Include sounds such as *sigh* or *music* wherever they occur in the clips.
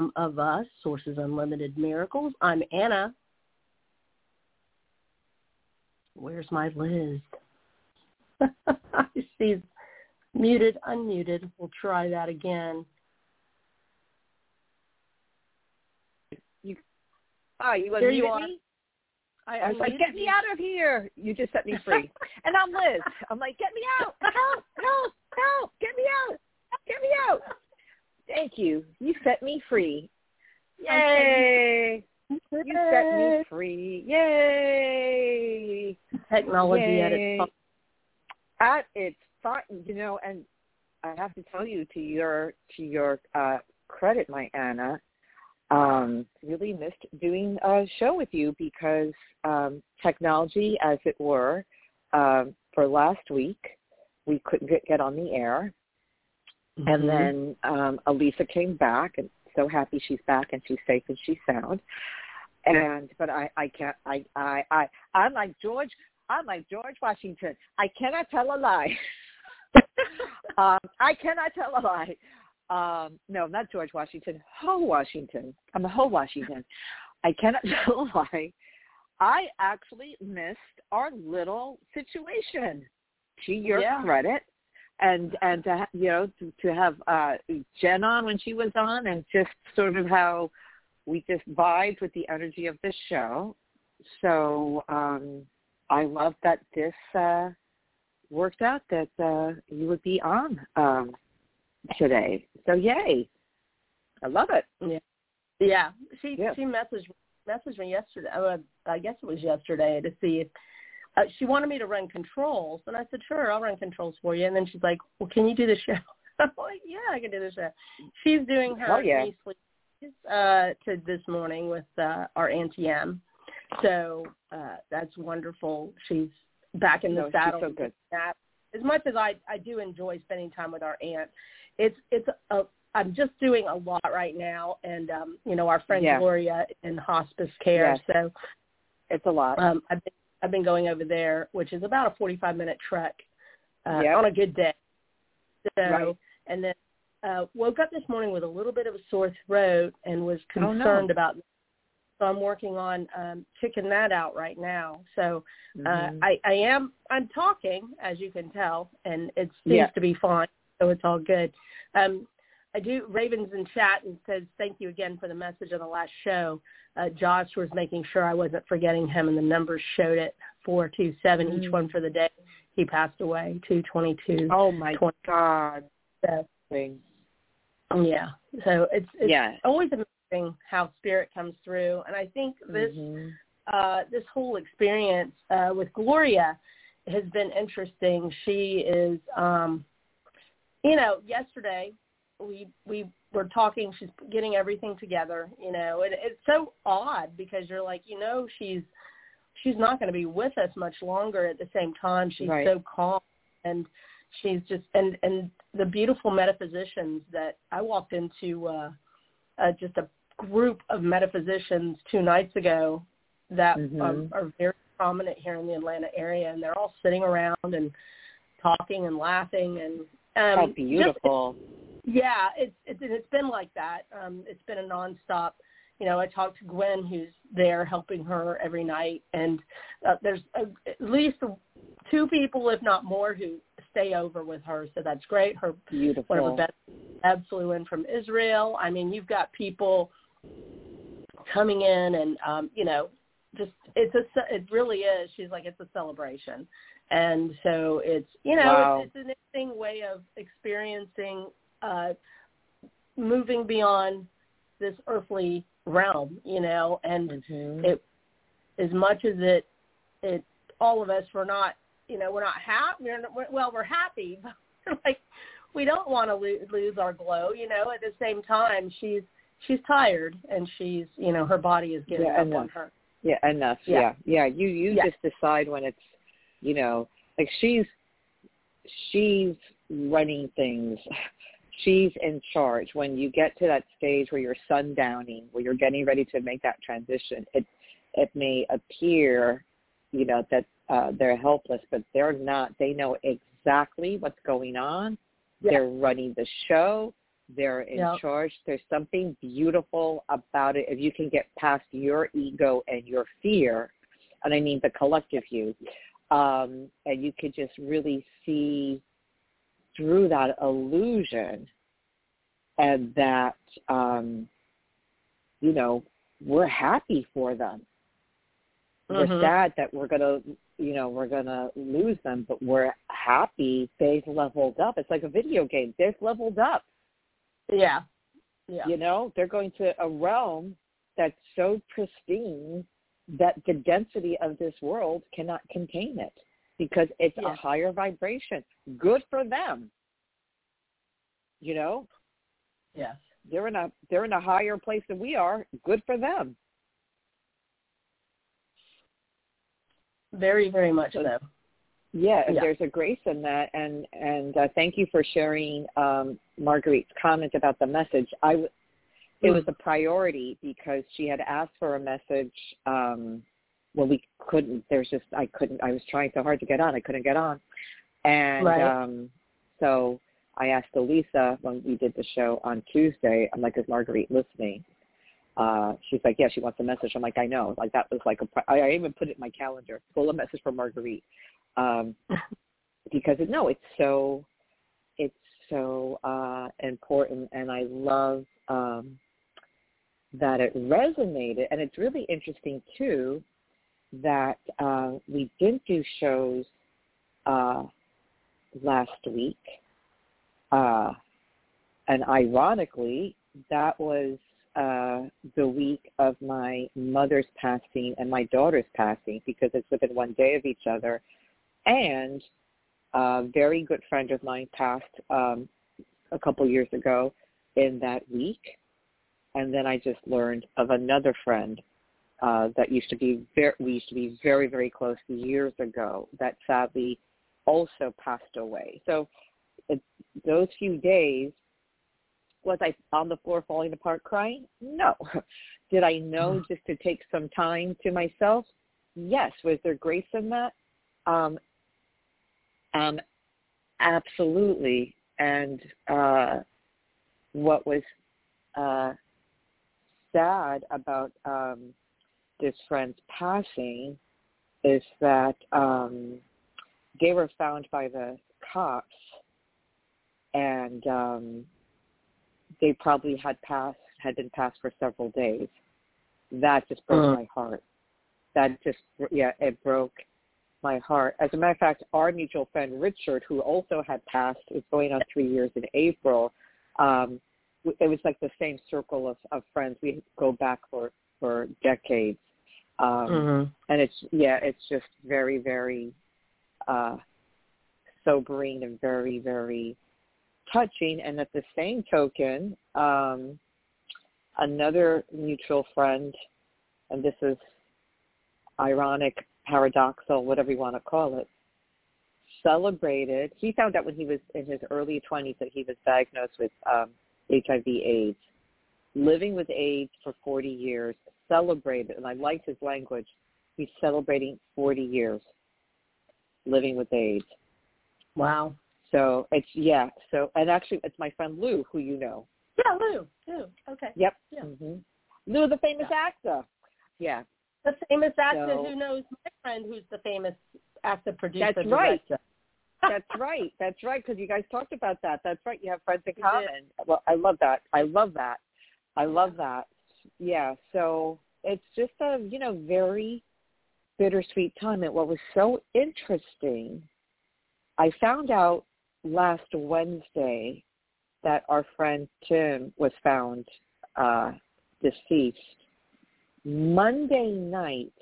Sum of Us, Sources Unlimited Miracles. I'm Anna. Where's my Liz? *laughs* She's muted, unmuted. We'll try that again. You, oh, you There you are. me? I, I was like, get me out of here. You just set me *laughs* free. and I'm Liz. I'm like, get me out. Help, help, help. Get me out. Get me out. Thank you. You set me free. Yay. You set me free. Yay. Technology at its Yay. top. At its fun, you know, and I have to tell you to your to your uh credit, my Anna, um, really missed doing a show with you because um technology, as it were, um, for last week we couldn't get, get on the air. And Mhm. then um, Elisa came back, and so happy she's back and she's safe and she's sound. And but I I can't I I I I'm like George I'm like George Washington. I cannot tell a lie. *laughs* um, I cannot tell a lie. Um, no, not George Washington. Ho Washington. I'm a Ho Washington. I cannot *laughs* tell a lie. I actually missed our little situation. To your Yeah. credit, and and to you know to, to have uh Jen on when she was on, and just sort of how we just vibed with the energy of the show. So um I love that this uh worked out that uh you would be on um today. So yay. I love it. Yeah, she Yeah. she messaged messaged me yesterday. Uh, I guess it was yesterday to see if uh, she wanted me to run controls, and I said, "Sure, I'll run controls for you." And then she's like, "Well, can you do the show?" *laughs* I'm like, "Yeah, I can do the show." She's doing her Hell yeah. uh, to this morning with uh, our Auntie M, so uh, that's wonderful. She's back in the No, she's so good. That as much as I I do enjoy spending time with our aunt, it's it's a I'm just doing a lot right now, and um, you know our friend Yeah. Gloria in hospice care. Yes. So It's a lot. um, I've been I've been going over there, which is about a 45 minute trek uh, Yep. on a good day. So Right. and then uh, woke up this morning with a little bit of a sore throat and was concerned Oh, no. about. So I'm working on um, kicking that out right now. So uh, Mhm. I, I am I'm talking as you can tell, and it seems Yeah. to be fine, so it's all good. Um, I do Ravens in chat and says thank you again for the message on the last show. Uh, Josh was making sure I wasn't forgetting him, and the numbers showed it four two seven each Mm. one for the day. He passed away two twenty two. oh my twenty- God. So, Thing. yeah, so it's it's Yeah. always amazing how spirit comes through, and I think this Mhm. uh, this whole experience uh, with Gloria has been interesting. She is, um, you know, yesterday we we were talking. She's getting everything together. You know, and it's so odd because you're like, you know, she's she's not going to be with us much longer. At the same time, she's Right. so calm and she's just and and the beautiful metaphysicians that I walked into uh, uh, just a group of metaphysicians two nights ago that Mhm. um, are very prominent here in the Atlanta area, and they're all sitting around and talking and laughing and um, How just- beautiful. Yeah, it's it's it's been like that. Um, it's been a nonstop. You know, I talked to Gwen, who's there helping her every night, and uh, there's a, at least two people, if not more, who stay over with her. So that's great. Her beautiful. one of her best Eb flew in from Israel. I mean, you've got people coming in, and um, you know, just it's a it really is. She's like it's a celebration, and so it's you know Wow. it's, it's an interesting way of experiencing uh, moving beyond this earthly realm, you know, and Mhm. it as much as it it all of us we're not you know we're not happy we're, not- we're well we're happy *laughs* but we're like we don't want to lose, lose our glow you know at the same time she's she's tired and she's you know her body is getting Yeah, up and on her Yeah, enough. Yeah. Yeah. Yeah. You you Yeah. just decide when it's you know, like she's she's running things. *laughs* She's in charge. When you get to that stage where you're sundowning, where you're getting ready to make that transition, it it may appear, you know, that uh they're helpless, but they're not. They know exactly what's going on. They're running the show. They're in Yep. charge. There's something beautiful about it. If you can get past your ego and your fear, and I mean the collective you, um, and you could just really see through that illusion and that um, you know we're happy for them. We're Mhm. sad that we're gonna you know we're gonna lose them, but we're happy they've leveled up. It's like a video game. They've leveled up. Yeah. Yeah. You know, they're going to a realm that's so pristine that the density of this world cannot contain it because it's Yeah. a higher vibration. Good for them. You know, Yes. they're in a they're in a higher place than we are. Good for them. Very, very much so. Yeah, Yeah. there's a grace in that, and and uh, thank you for sharing um, Marguerite's comment about the message. I w- it Mm. was a priority because she had asked for a message. Um, well, we couldn't. There's just I couldn't. I was trying so hard to get on. I couldn't get on, and Right. um, so I asked Elisa when we did the show on Tuesday. I'm like, is Marguerite listening? Uh, she's like, yeah, she wants a message. I'm like, I know. Like that was like a. I, I even put it in my calendar. Full of message from Marguerite. Um, *laughs* because it, no, it's so it's so uh, important, and I love um, that it resonated. And it's really interesting too that uh, we didn't do shows uh, last week, uh, and ironically, that was uh, the week of my mother's passing and my daughter's passing because it's within one day of each other. And a very good friend of mine passed um, a couple years ago in that week, and then I just learned of another friend uh, that used to be very we used to be very very close years ago that sadly also passed away. So it, those few days was I on the floor falling apart crying? No. *laughs* Did I know just to take some time to myself? Yes. Was there grace in that? Um, um, absolutely. And uh, what was uh, sad about um, this friend's passing is that um, they were found by the cops, and um, they probably had passed had been passed for several days. That just broke Uh. my heart. That just yeah, it broke my heart. As a matter of fact, our mutual friend Richard, who also had passed, is going on three years in April. Um, it was like the same circle of, of friends. We go back for for decades, um, Mhm. and it's yeah, it's just very very uh, sobering and very very touching. And at the same token, um, another mutual friend, and this is ironic, paradoxal, whatever you want to call it, celebrated. He found out when he was in his early 20s that he was diagnosed with um, HIV/AIDS. Living with AIDS for 40 years, celebrated, and I liked his language. He's celebrating 40 years living with AIDS. Wow. So it's yeah. So and actually, it's my friend Lou, who you know. Yeah, Lou. Lou. Okay. Yep. Yeah. hmm Lou, the famous actor. Yeah. The famous actor So- who knows my friend who's the famous actor producer. That's right. *laughs* That's right. That's right. Because you guys talked about that. That's right. You have friends in common. Well, I love that. I love that. I love that. Yeah. So it's just a you know very bittersweet time. And what was so interesting, I found out last Wednesday that our friend Tim was found uh, deceased. Monday night,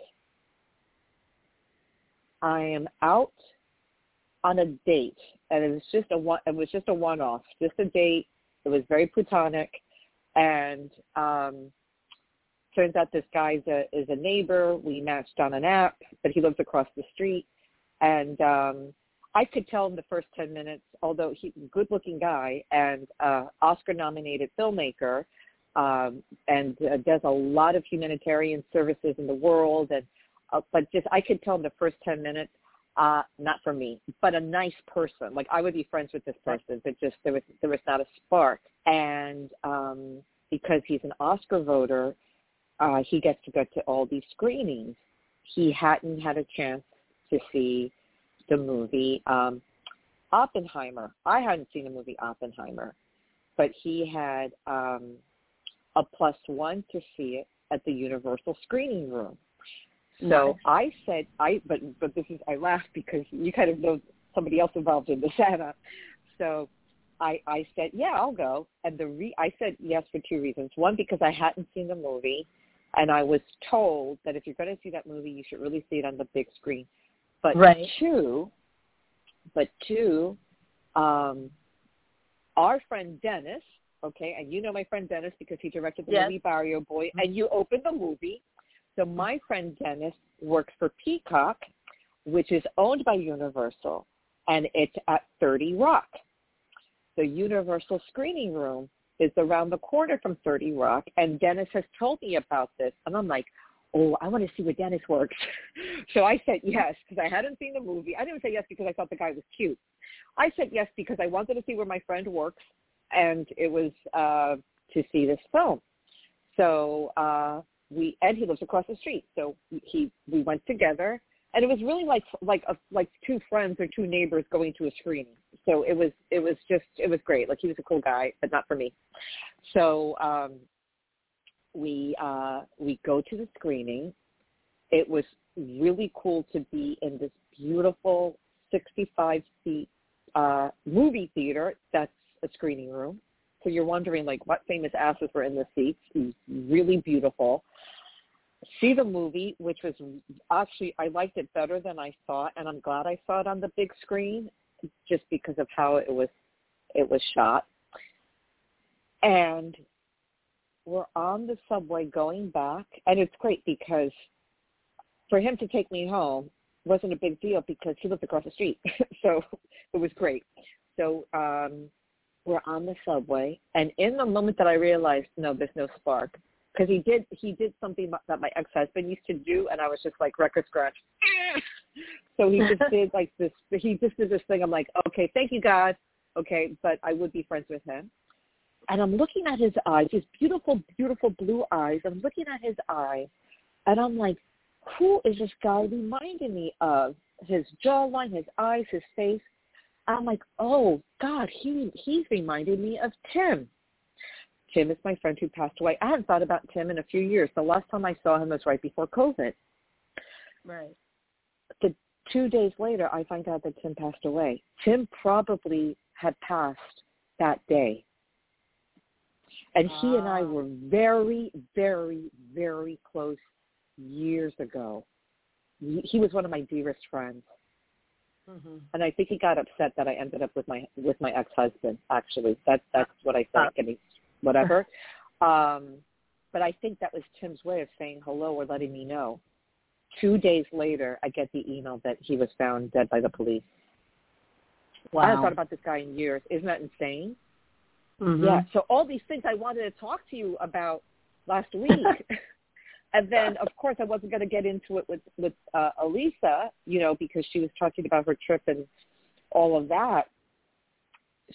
I am out on a date, and it was just a one. It was just a one-off, just a date. It was very platonic, and um, turns out this guy is a, is a neighbor. We matched on an app, but he lives across the street, and um, I could tell in the first ten minutes, although he's a good-looking guy and uh, Oscar-nominated filmmaker, um, and uh, does a lot of humanitarian services in the world, and uh, but just I could tell in the first ten minutes uh, not for me, but a nice person. Like I would be friends with this person, but just there was there was not a spark. And um, because he's an Oscar voter, uh, he gets to go to all these screenings. He hadn't had a chance to see the movie um, Oppenheimer. I hadn't seen the movie Oppenheimer, but he had um, a plus one to see it at the Universal Screening Room. So I said, I but but this is I laughed because you kind of know somebody else involved in the setup. So I I said, yeah, I'll go. And the re- I said yes for two reasons. One because I hadn't seen the movie, and I was told that if you're going to see that movie, you should really see it on the big screen. But right. two, but two, um, our friend Dennis, okay, and you know my friend Dennis because he directed the yes. movie Barrio Boy, and you opened the movie so my friend Dennis works for Peacock, which is owned by Universal, and it's at 30 Rock. The Universal Screening Room is around the corner from 30 Rock, and Dennis has told me about this, and I'm like, oh, I want to see where Dennis works. *laughs* so I said yes because I hadn't seen the movie. I didn't say yes because I thought the guy was cute. I said yes because I wanted to see where my friend works, and it was uh, to see this film. So uh, we and he lives across the street, so he we went together, and it was really like like a, like two friends or two neighbors going to a screening. So it was it was just it was great. Like he was a cool guy, but not for me. So um, we uh, we go to the screening. It was really cool to be in this beautiful 65 seat uh, movie theater. That's a screening room. So you're wondering like what famous asses were in the seats. It was really beautiful. See the movie, which was actually I liked it better than I thought, and I'm glad I saw it on the big screen, just because of how it was it was shot. And we're on the subway going back, and it's great because for him to take me home wasn't a big deal because he lived across the street, *laughs* so it was great. So um, we're on the subway, and in the moment that I realized, no, there's no spark, because he did he did something that my ex-husband used to do, and I was just like record scratch. *laughs* so he just *laughs* did like this. He just did this thing. I'm like, okay, thank you God, okay, but I would be friends with him. And I'm looking at his eyes, his beautiful, beautiful blue eyes. I'm looking at his eyes, and I'm like, who is this guy reminding me of? His jawline, his eyes, his face. I'm like, oh God, he he's reminding me of Tim. Tim is my friend who passed away. I hadn't thought about Tim in a few years. The last time I saw him was right before COVID. Right. The two days later, I find out that Tim passed away. Tim probably had passed that day. And he and I were very, very, very close years ago. He was one of my dearest friends. Mm-hmm. And I think he got upset that I ended up with my with my ex husband. Actually, that's that's what I think, and he's whatever. *laughs* um, but I think that was Tim's way of saying hello or letting me know. Two days later, I get the email that he was found dead by the police. Wow. I haven't thought about this guy in years. Isn't that insane? Mm-hmm. Yeah. So all these things I wanted to talk to you about last week. *laughs* and then of course I wasn't going to get into it with with uh, Elisa, you know, because she was talking about her trip and all of that.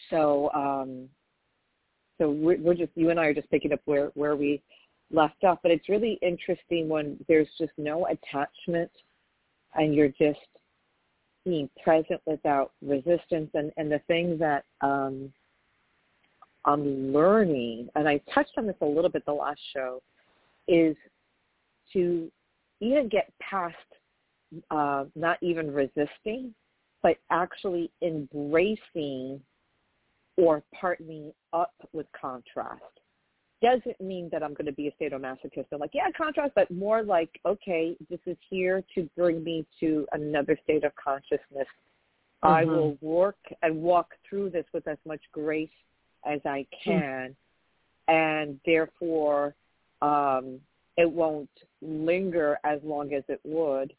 So um so we're, we're just you and I are just picking up where where we left off. But it's really interesting when there's just no attachment, and you're just being present without resistance. And and the thing that um, I'm learning, and I touched on this a little bit the last show, is to even get past uh, not even resisting, but actually embracing or partnering up with contrast doesn't mean that I'm going to be a sadomasochist. I'm like, yeah, contrast, but more like, okay, this is here to bring me to another state of consciousness. Mm-hmm. I will work and walk through this with as much grace as I hmm. can, mm-hmm. and therefore um, it won't linger as long as it would,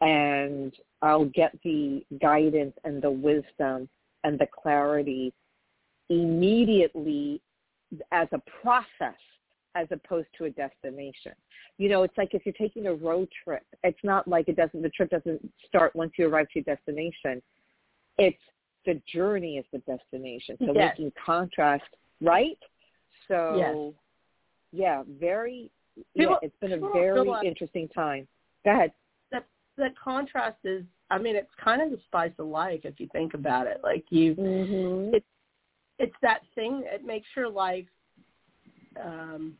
and I'll get the guidance and the wisdom and the clarity immediately as a process as opposed to a destination. You know, it's like if you're taking a road trip, it's not like it doesn't the trip doesn't start once you arrive to your destination. It's the journey is the destination. So yes. making contrast, right? So yes. yeah, very yeah, it's been a very interesting time. Go ahead. That that contrast is I mean, it's kind of the spice of life if you think about it. Like you mm-hmm. it's it's that thing it makes your life um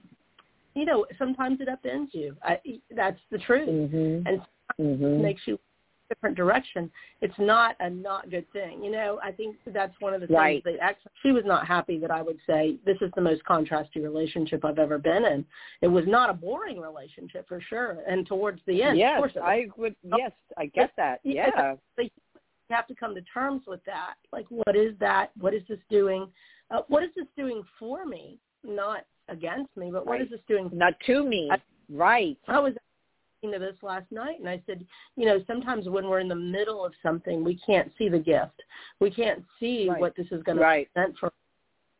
you know, sometimes it upends you. I, that's the truth. Mm-hmm. And mm-hmm. makes you different direction. It's not a not good thing. You know, I think that's one of the right. things that actually she was not happy that I would say this is the most contrasty relationship I've ever been in. It was not a boring relationship for sure. And towards the end, yes, of course, I would. Yes, I get that. Yeah, you have to come to terms with that. Like, what is that? What is this doing? Uh, what is this doing for me? Not against me, but what right. is this doing? Not to me. I, right. I was to this last night and I said, you know, sometimes when we're in the middle of something, we can't see the gift. We can't see right. what this is going to present for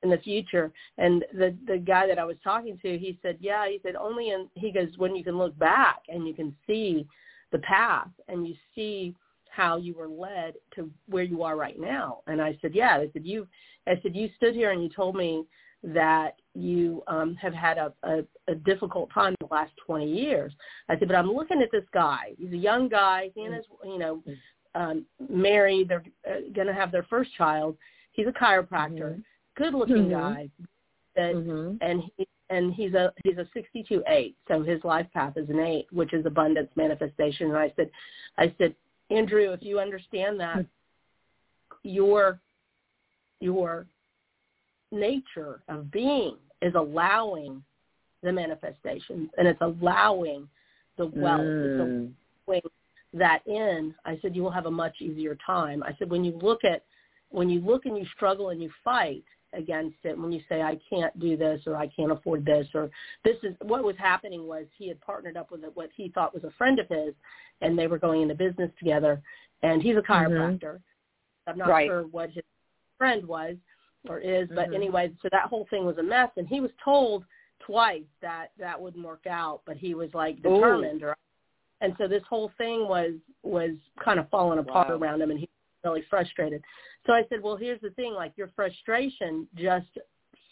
in the future. And the the guy that I was talking to, he said, yeah, he said only in he goes when you can look back and you can see the path and you see how you were led to where you are right now. And I said, yeah. I said you I said you stood here and you told me that you um, have had a, a, a difficult time the last 20 years. I said, but I'm looking at this guy. He's a young guy. He and his, you know, um, married. They're uh, going to have their first child. He's a chiropractor, mm-hmm. good-looking mm-hmm. guy, that, mm-hmm. and he and he's a he's a 62 eight. So his life path is an eight, which is abundance manifestation. And I said, I said, Andrew, if you understand that, your your nature of being is allowing the manifestations and it's allowing the wealth. Mm. It's allowing that in. I said you will have a much easier time. I said when you look at when you look and you struggle and you fight against it when you say I can't do this or I can't afford this or this is what was happening was he had partnered up with what he thought was a friend of his and they were going into business together and he's a Mm-hmm. chiropractor. Mm-hmm. I'm not right. sure what his friend was or is. But mm-hmm. anyway, so that whole thing was a mess, and he was told twice that that wouldn't work out, but he was like determined. Or, and so this whole thing was was kind of falling apart wow. around him, and he really frustrated. So I said, well, here's the thing: like your frustration just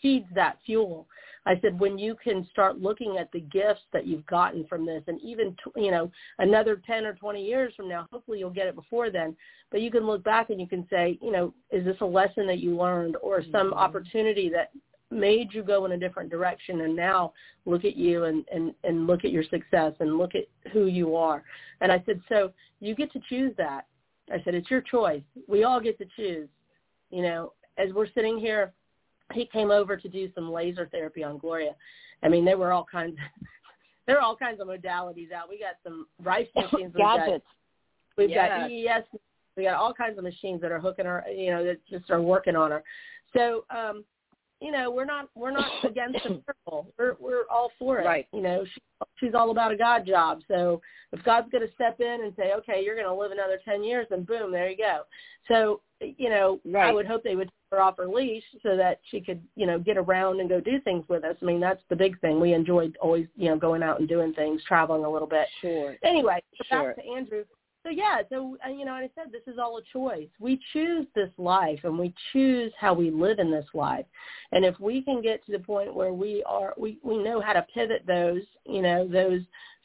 feeds that fuel. I said, when you can start looking at the gifts that you've gotten from this, and even you know another ten or twenty years from now, hopefully you'll get it before then. But you can look back and you can say, you know, is this a lesson that you learned, or some mm-hmm. opportunity that made you go in a different direction and now look at you and, and, and look at your success and look at who you are. And I said, so you get to choose that. I said, it's your choice. We all get to choose. You know, as we're sitting here he came over to do some laser therapy on Gloria. I mean, there were all kinds. *laughs* there are all kinds of modalities out. We got some Rife *laughs* machines. We've Gadgets. Got, we've yes. got EES. We got all kinds of machines that are hooking her. You know, that just are working on her. So, um, you know, we're not we're not *coughs* against the miracle. We're we're all for it. Right. You know, she, she's all about a God job. So if God's going to step in and say, okay, you're going to live another ten years, then boom, there you go. So you know, right. I would hope they would take her off her leash so that she could, you know, get around and go do things with us. I mean, that's the big thing. We enjoyed always, you know, going out and doing things, traveling a little bit. Sure. Anyway, sure. back to Andrew. So yeah, so uh, you know, I said this is all a choice. We choose this life, and we choose how we live in this life. And if we can get to the point where we are, we we know how to pivot those, you know, those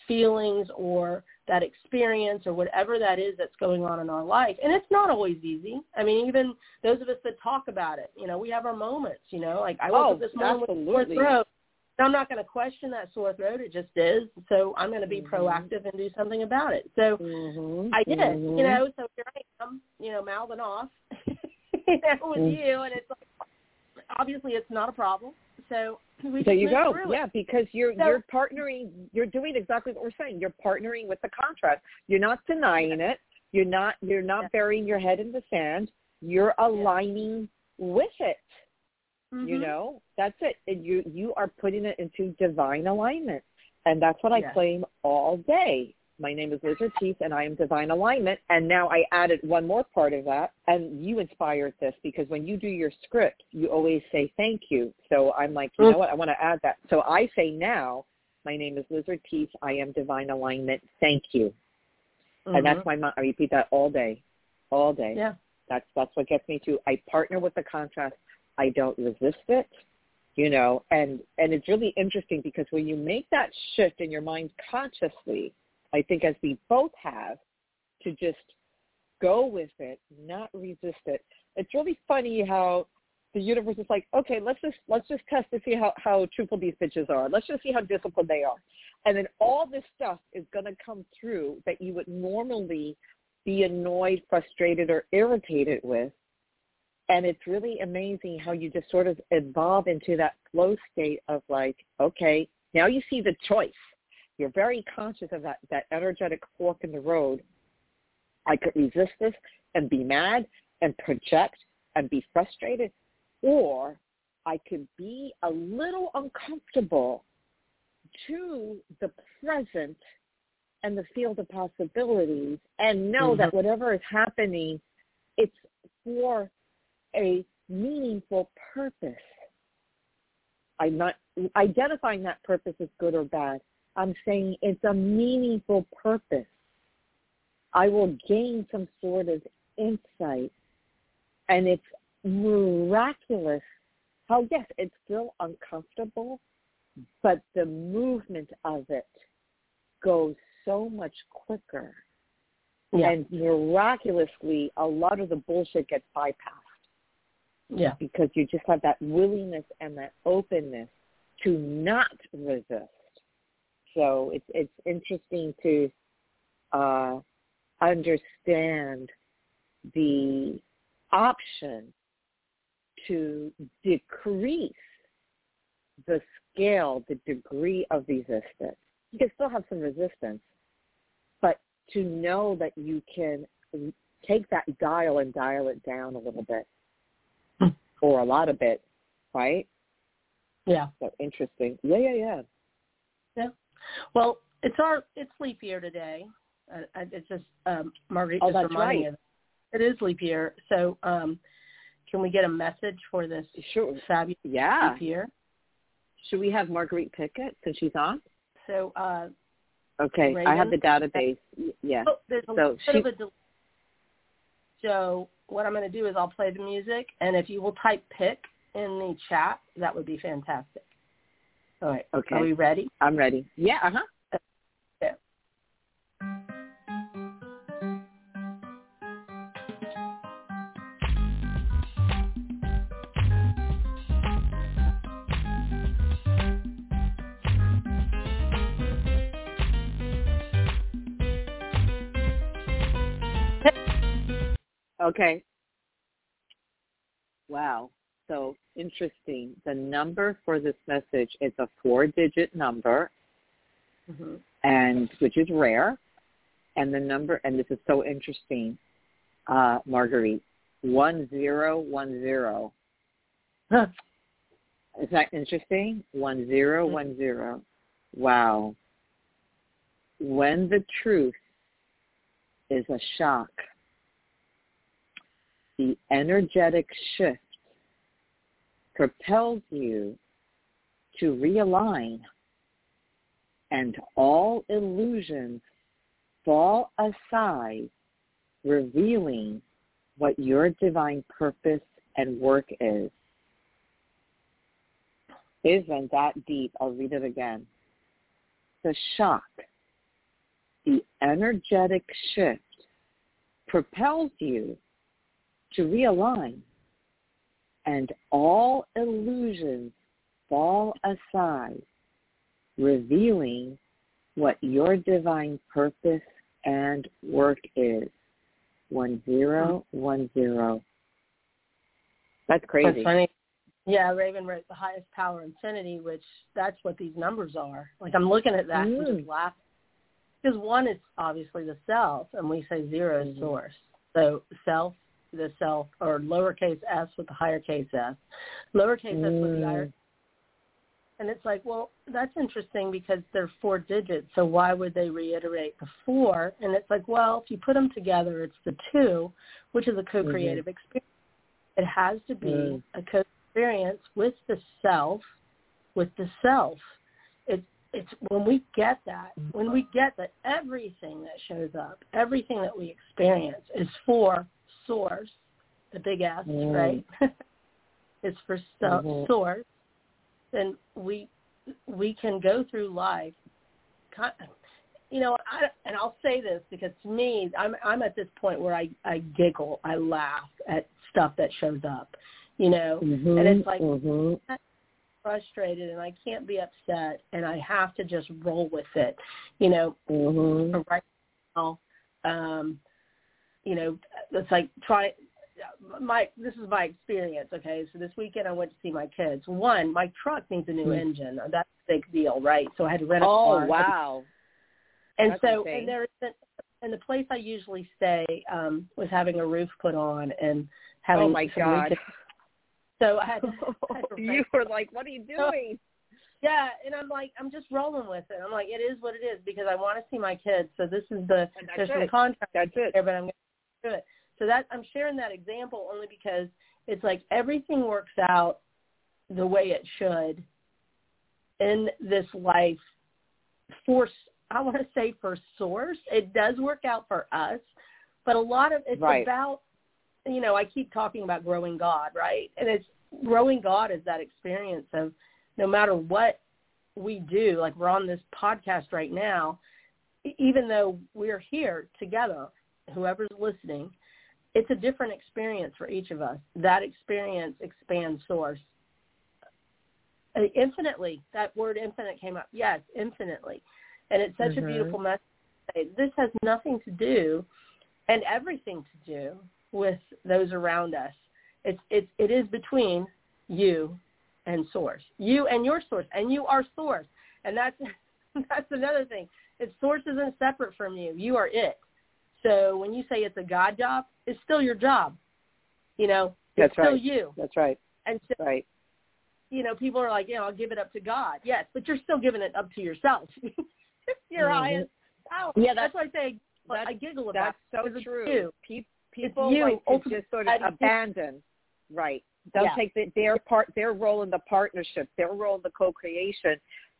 feelings or that experience or whatever that is that's going on in our life. And it's not always easy. I mean, even those of us that talk about it, you know, we have our moments, you know, like I woke oh, up this morning absolutely. with a sore throat. I'm not going to question that sore throat. It just is. So I'm going to be mm-hmm. proactive and do something about it. So mm-hmm. I did, mm-hmm. you know, so here I am, you know, mouthing off *laughs* you know, with Mm. you. And it's like, obviously it's not a problem. So we there you go. Yeah, it. because you're So- you're partnering. You're doing exactly what we're saying. You're partnering with the contrast. You're not denying it. You're not you're not Yeah. burying your head in the sand. You're aligning with it. Mhm. You know, that's it. And you you are putting it into divine alignment, and that's what I Yes. claim all day. My name is Liz Ortiz, and I am Divine Alignment. And now I added one more part of that, and you inspired this because when you do your script, you always say thank you. So I'm like, you know what? I want to add that. So I say now, my name is Liz Ortiz. I am Divine Alignment. Thank you. Mm-hmm. And that's my. I repeat that all day, all day. Yeah. That's that's what gets me to. I partner with the contrast. I don't resist it you know and and it's really interesting because when you make that shift in your mind consciously i think as we both have to just go with it not resist it it's really funny how the universe is like okay let's just let's just test to see how how truthful these bitches are. Let's just see how disciplined they are. And then all this stuff is to come through that you would normally be annoyed frustrated or irritated with and it's really amazing how you just sort of evolve into that flow state of like, okay, now you see the choice. You're very conscious of that, that energetic fork in the road. I could resist this and be mad and project and be frustrated, or I could be a little uncomfortable to the present and the field of possibilities and know mm-hmm. that whatever is happening, it's for a meaningful purpose. I'm not identifying that purpose as good or bad. I'm saying it's a meaningful purpose. I will gain some sort of insight. And it's miraculous how, yes, it's still uncomfortable, but the movement of it goes so much quicker. Yeah. And miraculously, a lot of the bullshit gets bypassed. Yeah. Because you just have that willingness and that openness to not resist. So it's it's interesting to uh, understand the option to decrease the scale, the degree of resistance. You can still have some resistance, but to know that you can take that dial and dial it down a little bit or a lot of it, right? Yeah. So interesting. Yeah, yeah, yeah. Yeah. Well, it's our it's leap year today. Uh, it's just um, Marguerite oh, just reminding right. me. It is leap year. So um, can we get a message for this sure. fabulous yeah. leap year? Should we have Marguerite pick it since she's on? So uh, okay, Raven, I have the database. Yeah. Oh, there's a so bit she, of a delay. So what I'm going to do is I'll play the music, and if you will type pick in the chat, that would be fantastic. All right. Okay. Are we ready? I'm ready. Yeah. Uh huh. Okay. Wow. So interesting. The number for this message is a four-digit number, mm-hmm. and which is rare. And the number, and this is so interesting, uh, Marguerite, one zero one zero. Huh. Is that interesting? One zero mm-hmm. one zero. Wow. When the truth is a shock the energetic shift propels you to realign and all illusions fall aside, revealing what your divine purpose and work is. Isn't that deep? I'll read it again. The shock, the energetic shift propels you to realign and all illusions fall aside, revealing what your divine purpose and work is. One zero one zero. That's crazy. That's funny. Yeah, Raven wrote the highest power infinity, which that's what these numbers are. Like I'm looking at that mm. and just laughing. Because one is obviously the self, and we say 0 is mm-hmm. source. So self the self or lowercase s with the higher case s, lowercase mm. s with the higher. And it's like, well, that's interesting because they're four digits, so why would they reiterate the four? And it's like, well, if you put them together, it's the two, which is a co-creative mm-hmm. experience. It has to be mm. a co-experience with the self, with the self. It's it's when we get that, when we get that everything that shows up, everything that we experience is for source, the big S, mm. right? *laughs* is for so, mm-hmm. source, then we we can go through life. You know, I, and I'll say this because to me, I'm I'm at this point where I I giggle, I laugh at stuff that shows up. You know, mm-hmm. and it's like mm-hmm. frustrated, and I can't be upset, and I have to just roll with it. You know, mm-hmm. right now, um, you know, it's like try my this is my experience. Okay, so this weekend I went to see my kids. One, my truck needs a new mm-hmm. engine. That's a big deal, right? So I had to rent a oh, car. Oh wow! And That's so insane. and there isn't and the place I usually stay um was having a roof put on and having oh my god. So I had, to, *laughs* I had you were like, "What are you doing?" Yeah, and I'm like, I'm just rolling with it. I'm like, it is what it is because I want to see my kids. So this is the there's some contract That's it. there, but I'm going it. So that I'm sharing that example only because it's like everything works out the way it should in this life for I want to say for source. It does work out for us, but a lot of it's right. about you know, I keep talking about growing God, right? And it's growing God is that experience of no matter what we do, like we're on this podcast right now, even though we're here together, whoever's listening, it's a different experience for each of us. That experience expands source. Uh, infinitely, that word infinite came up. Yes, infinitely. And it's such mm-hmm. a beautiful message. This has nothing to do and everything to do with those around us. It's, it's, it is between you and source. You and your source. And you are source. And that's, *laughs* that's another thing. It's source isn't separate from you. You are it. So when you say it's a God job, it's still your job. You know, That's it's still right. you. That's right. And so, right. you know, people are like, you know, I'll give it up to God. Yes, but you're still giving it up to yourself. *laughs* your mm-hmm. highest power. Yeah, that's, that's why I say I giggle about. That's so true. You. people you, like to just sort of abandon. Right. They'll yeah. take the, their part, their role in the partnership, their role in the co-creation.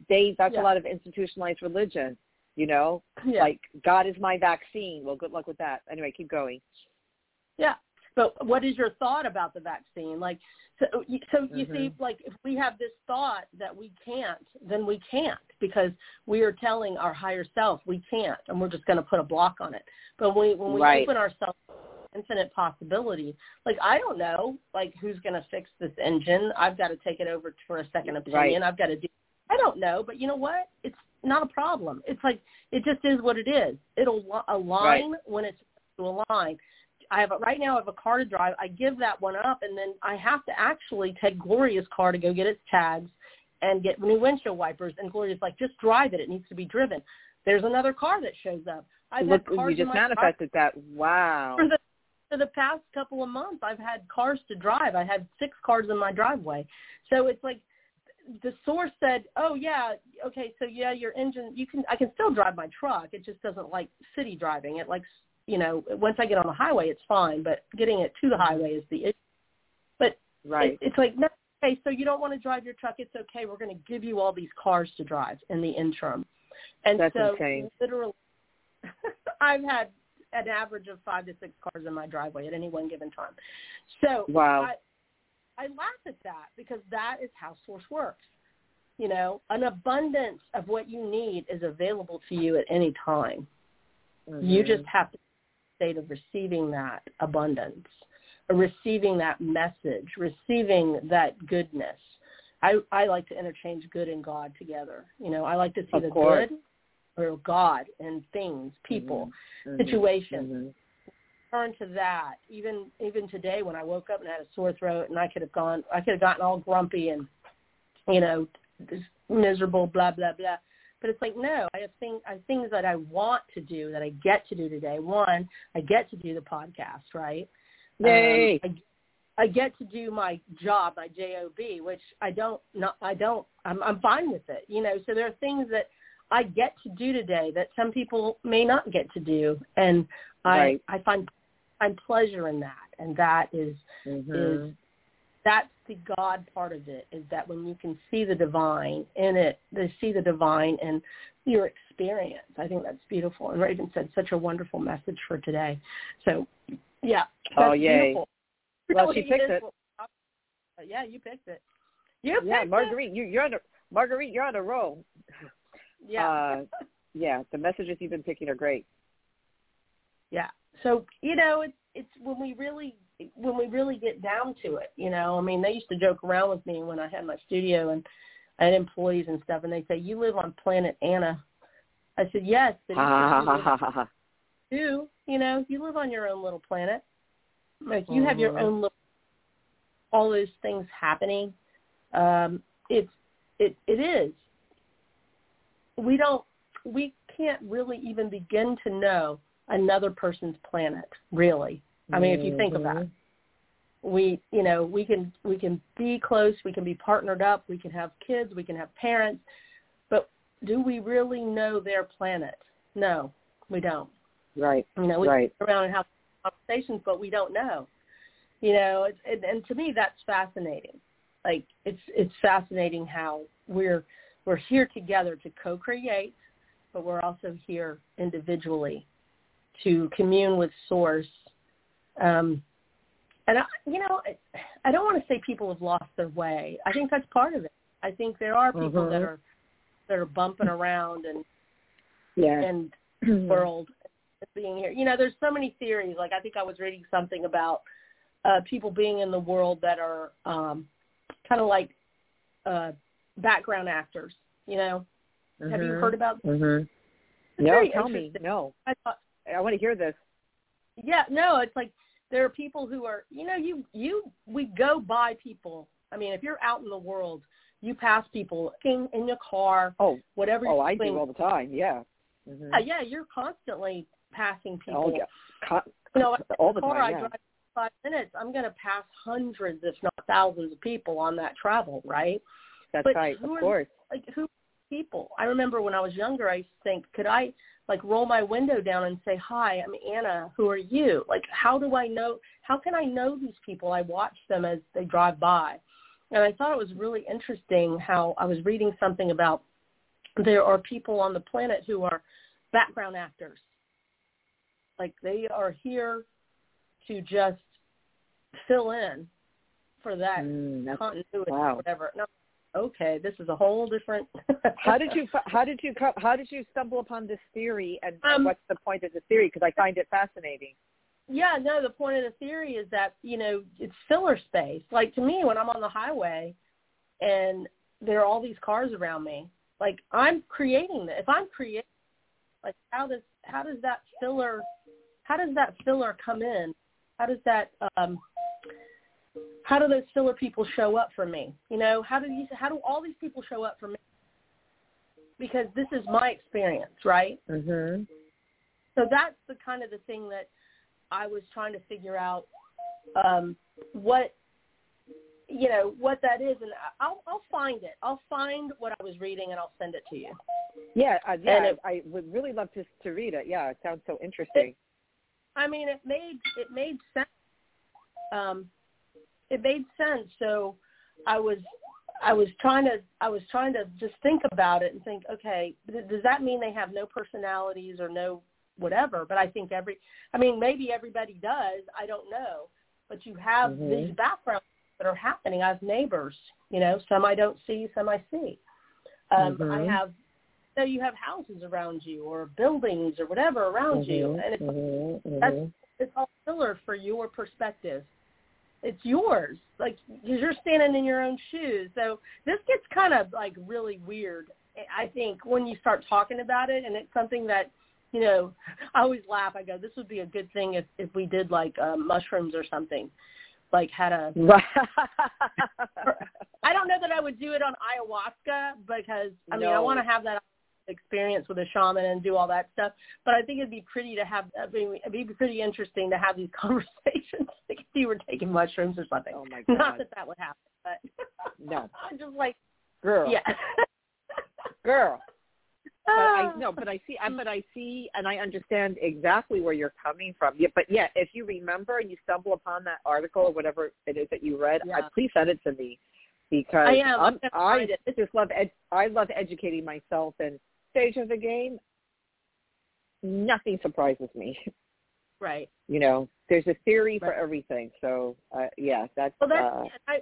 They that's yeah. a lot of institutionalized religion you know, yeah. like God is my vaccine. Well, good luck with that. Anyway, keep going. Yeah, but what is your thought about the vaccine? Like, so, so you mm-hmm. see, like if we have this thought that we can't, then we can't because we are telling our higher self we can't, and we're just going to put a block on it. But when we, when we right. open ourselves infinite possibility. Like I don't know, like who's going to fix this engine? I've got to take it over for a second opinion. Right. I've got to do. I don't know, but you know what? It's not a problem. It's like it just is what it is. It'll align right. when it's to align. I have a, right now. I have a car to drive. I give that one up, and then I have to actually take Gloria's car to go get its tags and get new windshield wipers. And Gloria's like, just drive it. It needs to be driven. There's another car that shows up. I've Look, had cars you just manifested car. that. Wow. For the for the past couple of months, I've had cars to drive. I had six cars in my driveway. So it's like the source said, "Oh yeah, okay, so yeah, your engine, you can, I can still drive my truck. It just doesn't like city driving. It likes, you know, once I get on the highway, it's fine, but getting it to the mm-hmm. highway is the issue. But right, it, it's like, no, okay, so you don't want to drive your truck. It's okay. We're going to give you all these cars to drive in the interim. And That's so insane. literally, *laughs* I've had an average of five to six cars in my driveway at any one given time. So wow. I, I laugh at that because that is how Source works. You know, an abundance of what you need is available to you at any time. Mm-hmm. You just have to state of receiving that abundance, receiving that message, receiving that goodness. I, I like to interchange good and God together. You know, I like to see of the course. good or God in things, people, mm-hmm. situations. Turn to that. Even even today when I woke up and had a sore throat and I could have gone I could have gotten all grumpy and you know, miserable, blah, blah, blah. But it's like, no, I have things I have things that I want to do that I get to do today. One, I get to do the podcast, right? Yay. Um, I get to do my job, my job, which I don't not I don't I'm I'm fine with it. You know, so there are things that I get to do today that some people may not get to do, and right. I I find find pleasure in that, and that is mm-hmm. is that's the God part of it is that when you can see the divine in it, they see the divine in your experience. I think that's beautiful. And Raven said such a wonderful message for today. So, yeah. oh, yay. Beautiful. Well, Really she picked is. it. Yeah, you picked it. You picked Yeah, it. Marguerite, you, you're on a Marguerite, you're on a roll. Yeah. Uh, yeah, the messages you've been picking are great. yeah. So you know, it's it's when we really when we really get down to it. You know, I mean, they used to joke around with me when I had my studio and I had employees and stuff, and they say, "You live on planet Anna." I said, "Yes, but ha ha. you, *laughs* you know, you live on your own little planet. Like you have your Mhm. own little, all those things happening. Um, it's it it is. We don't we can't really even begin to know another person's planet. Really, I mean, if you think about it, mm-hmm. we you know we can we can be close, we can be partnered up, we can have kids, we can have parents, but do we really know their planet? No, we don't. Right, You know, we right. sit around and have conversations, but we don't know. You know, it's, and, and to me, that's fascinating. Like it's it's fascinating how we're we're here together to co-create, but we're also here individually to commune with Source. Um, and I, you know, I, don't want to say people have lost their way. I think that's part of it. I think there are people that Mhm. are that are bumping around and Yeah. and *clears throat* world being here. You know, there's so many theories. Like I think I was reading something about uh people being in the world that are um kind of like uh background actors, you know. Have you heard about Mhm. It's No, tell me. No, I thought I want to hear this. yeah, no, it's like there are people who are, you know, you you we go by people. I mean, if you're out in the world, you pass people in, in your car, Oh, whatever oh, I doing. do all the time. Yeah. Mhm. Yeah, yeah, you're constantly passing people. Oh, yeah. Co- You know, all the car time. I drive five minutes, I'm going to pass hundreds, if not thousands, of people on that travel, right? That's but right. Of are- course. Like who people? I remember when I was younger, I used to think, could I like roll my window down and say, "Hi, I'm Anna. Who are you?" Like, how do I know? How can I know these people? I watch them as they drive by, and I thought it was really interesting how I was reading something about there are people on the planet who are background actors. Like they are here to just fill in for that Mm, continuity wow. or whatever. No, okay, this is a whole different. *laughs* how did you how did you how did you stumble upon this theory and, and Um, what's the point of the theory because I find it fascinating. Yeah, no, the point of the theory is that, you know, it's filler space. Like to me when I'm on the highway and there are all these cars around me, like I'm creating that. If I'm creating like how does how does that filler how does that filler come in? How does that um how do those filler people show up for me? You know, how do these how do all these people show up for me? Because this is my experience, right? Mhm. so that's the kind of the thing that I was trying to figure out um, what you know what that is, and I'll I'll find it. I'll find what I was reading and I'll send it to you. Yeah, uh, yeah. And it- I, I would really love to to read it. Yeah, it sounds so interesting. I mean, it made it made sense. Um, it made sense. So I was I was trying to I was trying to just think about it and think, okay, th- does that mean they have no personalities or no whatever? But I think every I mean, maybe everybody does. I don't know. But you have Mhm. these backgrounds that are happening. I have neighbors. You know, some I don't see, some I see. Um, I Mhm. have so you have houses around you or buildings or whatever around you, Mhm, and it's mhm, that's mhm. it's all filler for your perspective. It's yours, like because you're standing in your own shoes. So this gets kind of like really weird. I think when you start talking about it, and it's something that you know, *laughs* I always laugh. I go, this would be a good thing if if we did like uh, mushrooms or something, like had a. *laughs* I don't know that I would do it on ayahuasca because I mean I want to have that experience with a shaman and do all that stuff. But I think it'd be pretty to have. I mean, it'd be pretty interesting to have these *laughs* conversations like if you were taking mushrooms or something. Oh my god! Not that that would happen, but *laughs* no. *laughs* I'm just like, girl, yeah, girl. But Ah. I no, but I see, I- but I see, and I understand exactly where you're coming from. Yeah, but yeah, if you remember and you stumble upon that article or whatever it is that you read, Yeah. I, please send it to me because I am. I'm, I'm I just love ed, I love educating myself and stage of the game. Nothing surprises me. *laughs* right. You know, there's a theory for everything. So uh, yeah, that's Well, that's uh, I.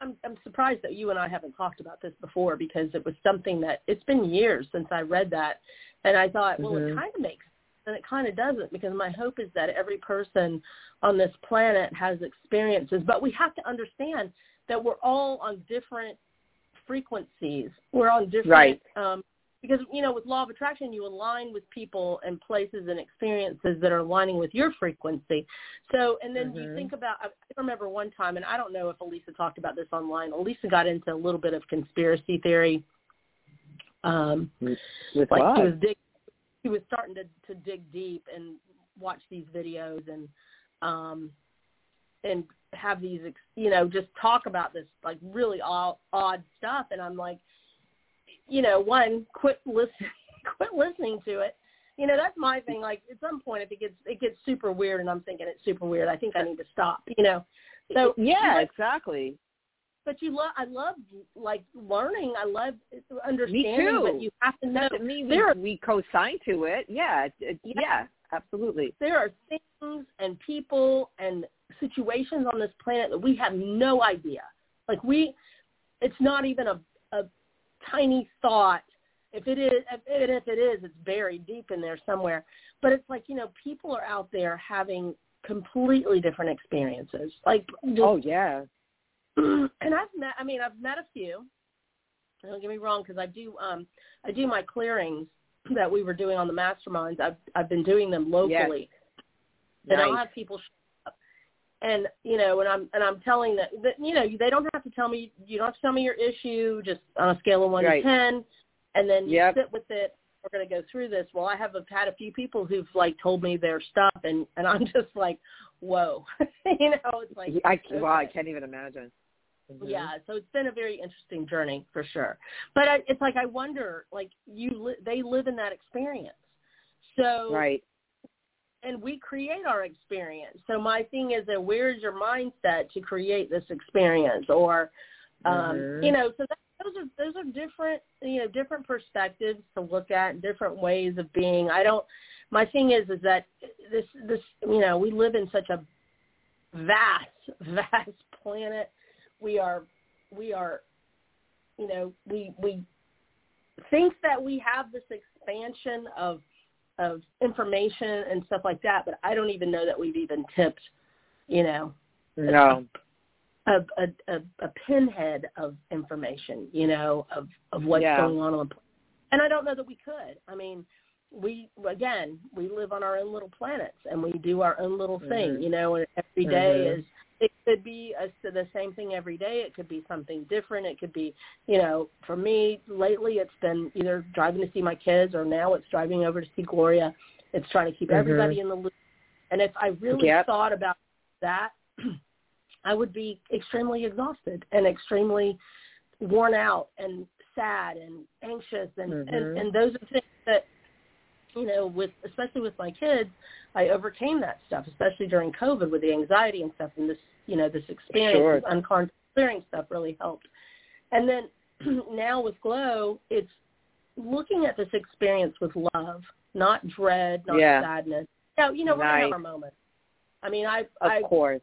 I'm I'm surprised that you and I haven't talked about this before because it was something that it's been years since I read that, and I thought, well, it Mhm. kind of makes and it kind of doesn't because my hope is that every person on this planet has experiences, but we have to understand that we're all on different frequencies. We're on different Right. um, because you know with law of attraction you align with people and places and experiences that are aligning with your frequency so and then you Mhm. think about i remember one time and i don't know if elisa talked about this online elisa got into a little bit of conspiracy theory um with like what? she was dig she was starting to to dig deep and watch these videos and um and have these ex you know just talk about this like really odd, odd stuff and i'm like you know one quit listening *laughs* quit listening to it you know that's my thing like at some point if it gets it gets super weird and i'm thinking it's super weird i think i need to stop you know so yeah, like, exactly. but you love i love like learning i love understanding too. but you have to know mean there are we, we co-sign to it. Yeah, it, it- Yeah. yeah, absolutely. there are things and people and situations on this planet that we have no idea. Like we, it's not even a, a tiny thought. If it is, if it, if it is, it's buried deep in there somewhere. But it's like you know, people are out there having completely different experiences. Like, just, Oh yeah. *clears throat* and I've met. I mean, I've met a few. Don't get me wrong, because I do. Um, I do my clearings that we were doing on the masterminds. I've I've been doing them locally. And I'll have people. And you know, and I'm and I'm telling that that you know they don't have to tell me you don't have to tell me your issue just on a scale of one Right. to ten, and then you Yep. sit with it. We're going to go through this. Well, I have had a few people who've like told me their stuff, and and I'm *laughs* just like, whoa, *laughs* you know, it's like I, well, I can't even imagine. Mhm. Yeah, so it's been a very interesting journey for sure. But I, it's like I wonder, like you, li- they live in that experience. So Right. And we create our experience. So my thing is that where's your mindset to create this experience, or um, Mhm. you know, so that, those are those are different, you know, different perspectives to look at, different ways of being. I don't. My thing is is that this this you know we live in such a vast *laughs* vast planet. We are we are you know we we think that we have this expansion of of information and stuff like that, but I don't even know that we've even tipped, you know, No. a a, a, a pinhead of information, you know, of of what's Yeah. going on. And I don't know that we could. I mean, we again, we live on our own little planets and we do our own little thing, Mhm. you know, and every day Mhm. is it could be a, the same thing every day. It could be something different. It could be, you know, for me lately it's been either driving to see my kids or now it's driving over to see Gloria. It's trying to keep Mhm. everybody in the loop. And if I really Yep. thought about that, *clears throat* I would be extremely exhausted and extremely worn out and sad and anxious and and, Mhm. and those are things that you know with especially with my kids I overcame that stuff especially during COVID with the anxiety and stuff and this you know this experience Sure. this unconscious clearing stuff really helped and then *clears throat* now with glow it's looking at this experience with love not dread not Yeah. sadness yeah you know we're gonna Nice. have our moments I mean I Of I course.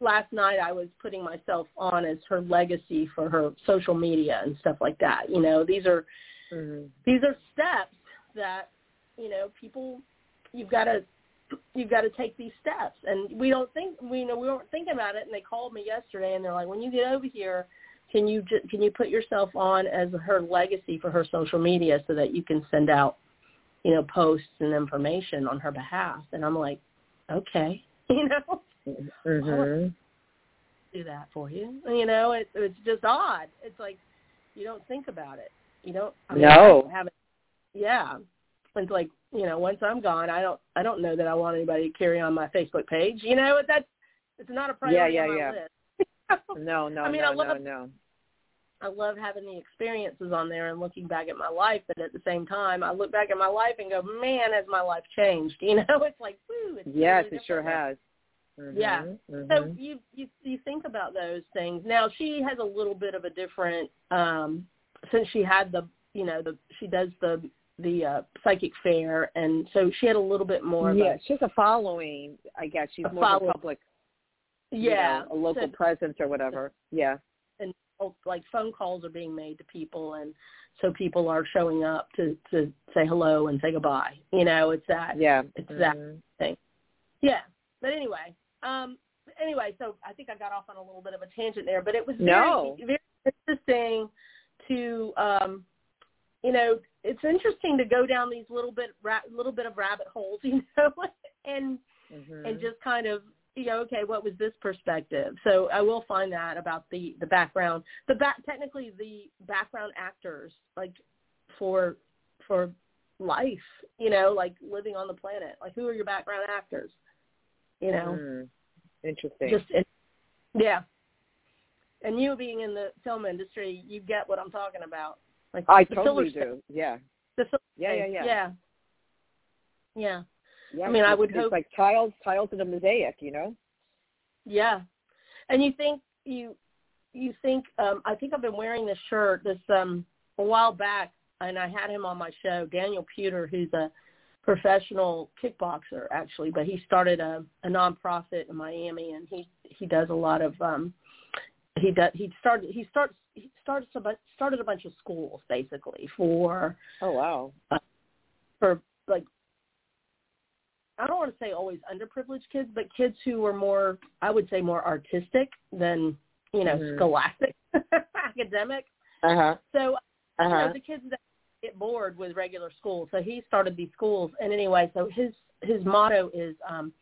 last night I was putting myself on as her legacy for her social media and stuff like that. You know, these are Mhm. these are steps that you know people you've got to you've got to take these steps and we don't think we you know we weren't thinking about it and they called me yesterday and they're like when you get over here can you ju- can you put yourself on as her legacy for her social media so that you can send out you know posts and information on her behalf and I'm like okay *laughs* you know Mhm. do that for you. You know, it, it's just odd. It's like you don't think about it. You don't. I mean, No. I haven't yeah, it's like you know, once I'm gone, I don't I don't know that I want anybody to carry on my Facebook page. You know, that's it's not a priority yeah, yeah, yeah. list. *laughs* no, no, I mean, no, I love, no, no. I love having the experiences on there and looking back at my life, but at the same time, I look back at my life and go, man, has my life changed? *laughs* You know, it's like, woo. It's yes, really it sure has. Mm-hmm, Yeah. Mm-hmm. So you you you think about those things. Now she has a little bit of a different um since she had the you know the she does the the uh psychic fair and so she had a little bit more of yeah, a she has a following. I guess she's A more of a public, you yeah know, a local so, presence or whatever. Yeah. and oh, like phone calls are being made to people and so people are showing up to to say hello and say goodbye. You know, it's that Yeah. it's that thing. Yeah. But anyway, um anyway, so I think I got off on a little bit of a tangent there, but it was very No. very interesting to um you know, it's interesting to go down these little bit ra- little bit of rabbit holes, *laughs* you know, and Mhm. and just kind of you know, okay, what was this perspective? So I will find that about the the background, the back technically the background actors like for for life, you know, like living on the planet. Like who are your background actors? You know, Mm. Interesting. just it, yeah. And you being in the film industry, you get what I'm talking about. Like I totally do. Yeah. The Yeah, yeah, yeah. yeah, yeah, Yeah. I mean, I would it's hope- like tiles, tiles in a mosaic. You know. yeah. And you think you you think um I think I've been wearing this shirt this um a while back, and I had him on my show, Daniel Pewter, who's a professional kickboxer actually, but he started a, a nonprofit in Miami, and he he does a lot of um he does he started he starts he starts a bu- started a bunch of schools basically for Oh wow. for like I don't want to say always underprivileged kids, but kids who were more I would say more artistic than you know Mhm. scholastic *laughs* academic. Uh huh. So Uh you know, the kids that get bored with regular school. So he started these schools, and anyway, so his his motto is um,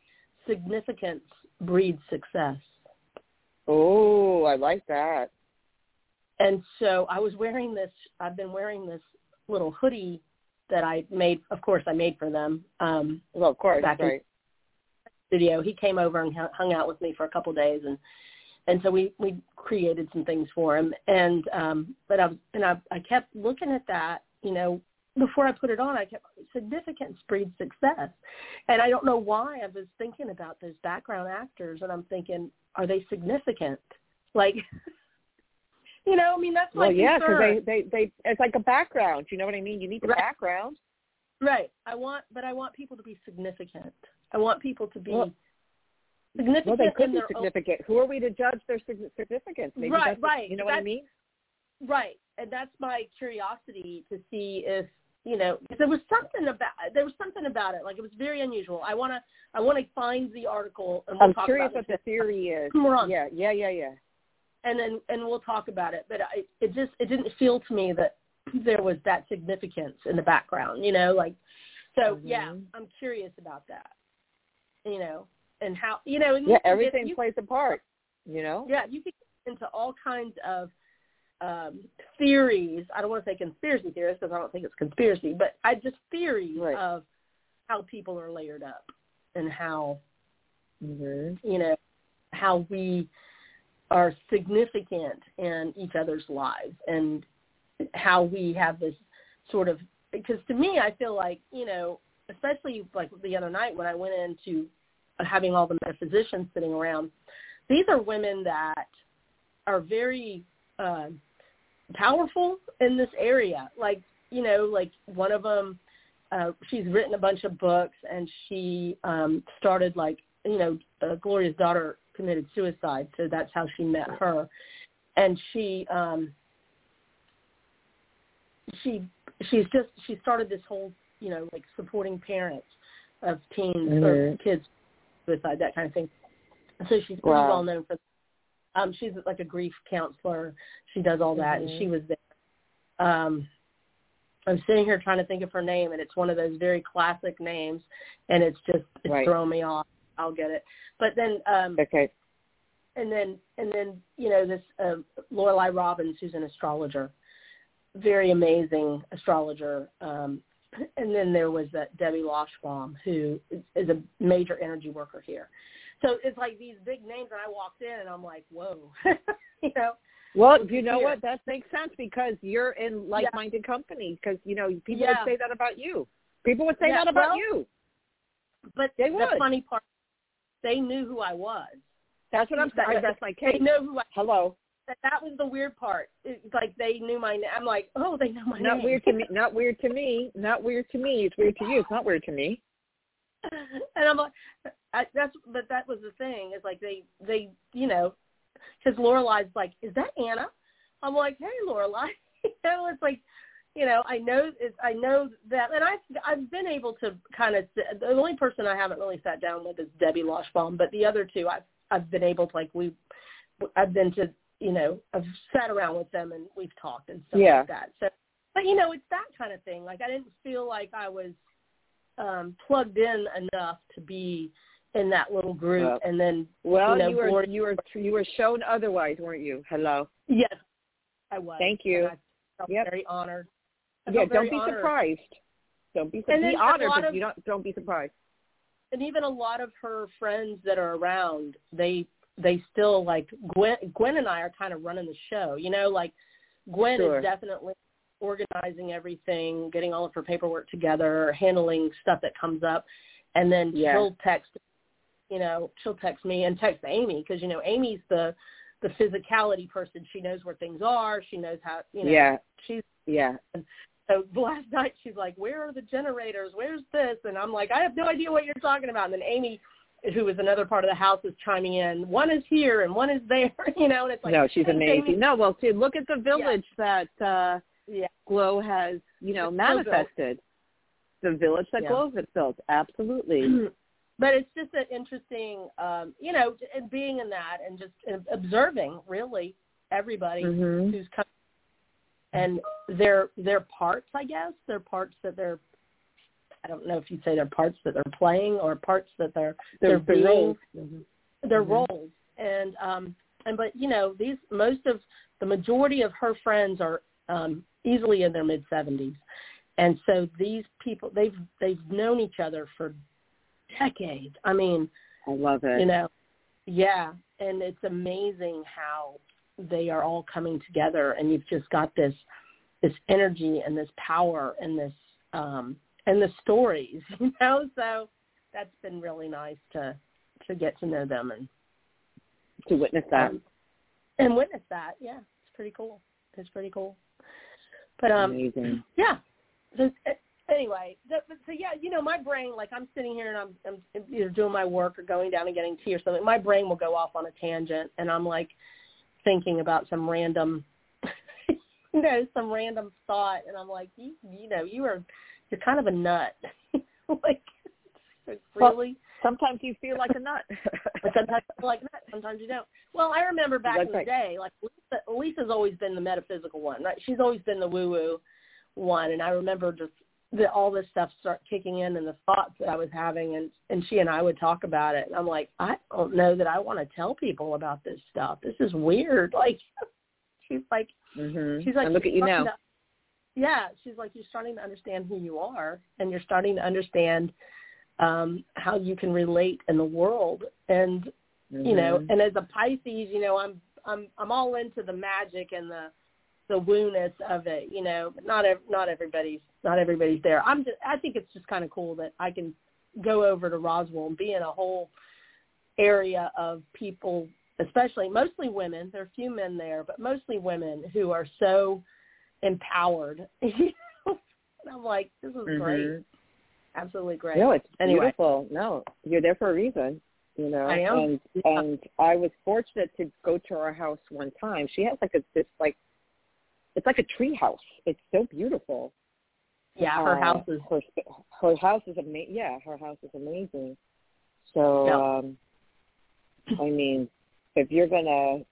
significance breeds success. Oh, I like that. And so I was wearing this. I've been wearing this little hoodie that I made. Of course, I made for them. Um, Well, of course, Back in- right. studio. He came over and hung out with me for a couple of days, and and so we we created some things for him. And um, but I was and I I kept looking at that, you know, before I put it on. I kept significance breeds success, and I don't know why I was thinking about those background actors, and I'm thinking, are they significant? Like, *laughs* you know, I mean that's my Well, yeah, because they, they, they, it's like a background. You know what I mean? You need the Right. background. Right. I want, but I want people to be significant. I want people to be Well- significant Well, they could be their own significant. Who are we to judge their significance? Maybe Right, right. You know what I mean? Right, and that's my curiosity to see if you know if there was something about there was something about it like it was very unusual. I want to I want to find the article and we'll I'm talk curious about what the theory is. *laughs* We're on. Yeah, yeah, yeah, yeah. and then and we'll talk about it. But I, it just it didn't feel to me that there was that significance in the background. You know, like so yeah, Mhm. I'm curious about that. You know, and how you know and Yeah, get- everything you plays a part. You know? Yeah, you can get into all kinds of um, theories. I don't want to say conspiracy theories because I don't think it's conspiracy, but I just theories Right. of how people are layered up and how hmm you know how we are significant in each other's lives and how we have this sort of because to me I feel like you know especially like the other night when I went into having all the metaphysicians sitting around these are women that are very uh, powerful in this area like you know like one of them uh, she's written a bunch of books and she um started like you know uh, Gloria's daughter committed suicide so that's how she met her and she um she she's just she started this whole you know like supporting parents of teens or Mhm. kids suicide that kind of thing so she's pretty Wow. well known for um she's like a grief counselor she does all that Mhm. and she was there um I'm sitting here trying to think of her name, and it's one of those very classic names, and it's just it's Right. throwing me off. I'll get it, but then um, Okay. and then and then you know this uh, Lorelai Robbins, who's an astrologer, very amazing astrologer, um, and then there was that Debbie Loshbaum, who is, is a major energy worker here. So it's like these big names, and I walked in, and I'm like, whoa, *laughs* you know. Well, you know what? That makes sense because you're in like-minded yeah. company. Because you know people yeah. would say that about you. People would say yeah, that about well, you. But they the would. funny part, they knew who I was. That's what I'm saying. That's my case. They know who I. Hello. That, that was the weird part. It's like they knew my name. I'm like, oh, they know my not name. Not weird to me. *laughs* Not weird to me. Not weird to me. It's weird to you. It's not weird to me. *laughs* And I'm like, I, that's but that was the thing. Is like they they you know, because Lorelai's like, is that Anna? I'm like, hey, Lorelai. *laughs* you know, it's like, you know, I know it's, I know that, and I've I've been able to kind of. The only person I haven't really sat down with is Debbie Loshbaum, but the other two I've I've been able to like we, I've been to you know I've sat around with them and we've talked and stuff yeah. like that. So, but you know, it's that kind of thing. Like I didn't feel like I was um plugged in enough to be in that little group well, and then well you, know, you were you were you were shown otherwise weren't you? Hello? Yes i was. Thank you. I felt yep. very honored. I yeah don't be honored. surprised. Don't be, and be honored but of, you don't don't be surprised. And even a lot of her friends that are around they they still like gwen gwen and i are kind of running the show you know like gwen sure. is definitely organizing everything getting all of her paperwork together handling stuff that comes up and then yeah. she'll text you know, she'll text me and text Amy because you know Amy's the the physicality person. She knows where things are. She knows how you know. Yeah. She's yeah. So last *laughs* night she's like, "Where are the generators? Where's this?" And I'm like, "I have no idea what you're talking about." And then Amy, who is another part of the house, is chiming in. One is here and one is there. *laughs* You know, and it's like no, she's amazing. Amy. No, well, see, look at the village yeah. that uh yeah. Glow has, you know, It's manifested. The village that Yeah. Glow has built, absolutely. *clears throat* but it's just an interesting, um, you know, and being in that and just observing really everybody mm-hmm. who's coming and their their parts, I guess, their parts that they're. I don't know if you'd say they're parts that they're playing or parts that they're they're, they're being, roles. Mm-hmm. their mm-hmm. roles and um and but you know these most of the majority of her friends are um easily in their mid 70s and so these people they've they've known each other for decades. I mean, I love it. You know, yeah, and it's amazing how they are all coming together, and you've just got this this energy and this power and this um and the stories, *laughs* you know. So that's been really nice to to get to know them and to witness that um, and witness that. Yeah, it's pretty cool. It's pretty cool. But um, amazing. Yeah. So anyway, the, so yeah, you know, my brain, like I'm sitting here and I'm, I'm either doing my work or going down and getting tea or something. My brain will go off on a tangent, and I'm like thinking about some random, *laughs* you know, some random thought, and I'm like, you, you know, you are, you're kind of a nut, *laughs* like *laughs* really. Well, sometimes you feel like a nut. *laughs* but sometimes you feel like a nut. Sometimes you don't. Well, I remember back That's in the day, like Lisa, Lisa's always been the metaphysical one, right? She's always been the woo-woo one, and I remember just that all this stuff start kicking in and the thoughts that I was having and and she and I would talk about it and I'm like I don't know that I want to tell people about this stuff. This is weird. *laughs* Like she's like mm-hmm. she's like and look at you now. To, yeah, she's like you're starting to understand who you are and you're starting to understand um how you can relate in the world and mm-hmm. you know and as a Pisces, you know, I'm I'm I'm all into the magic and the the woo-ness of it, you know. But not ev- not everybody's not everybody's there. I'm just I think it's just kind of cool that I can go over to Roswell and be in a whole area of people, especially mostly women. There are a few men there, but mostly women who are so empowered. *laughs* and I'm like, this is mm-hmm. great, absolutely great. No, it's anyway. beautiful. No, you're there for a reason. You know, I am. and Yeah. and I was fortunate to go to her house one time. She has like a this like it's like a tree house. It's so beautiful. Yeah, her Uh, house is her her house is amazing. Yeah, her house is amazing. So, um I mean, if you're gonna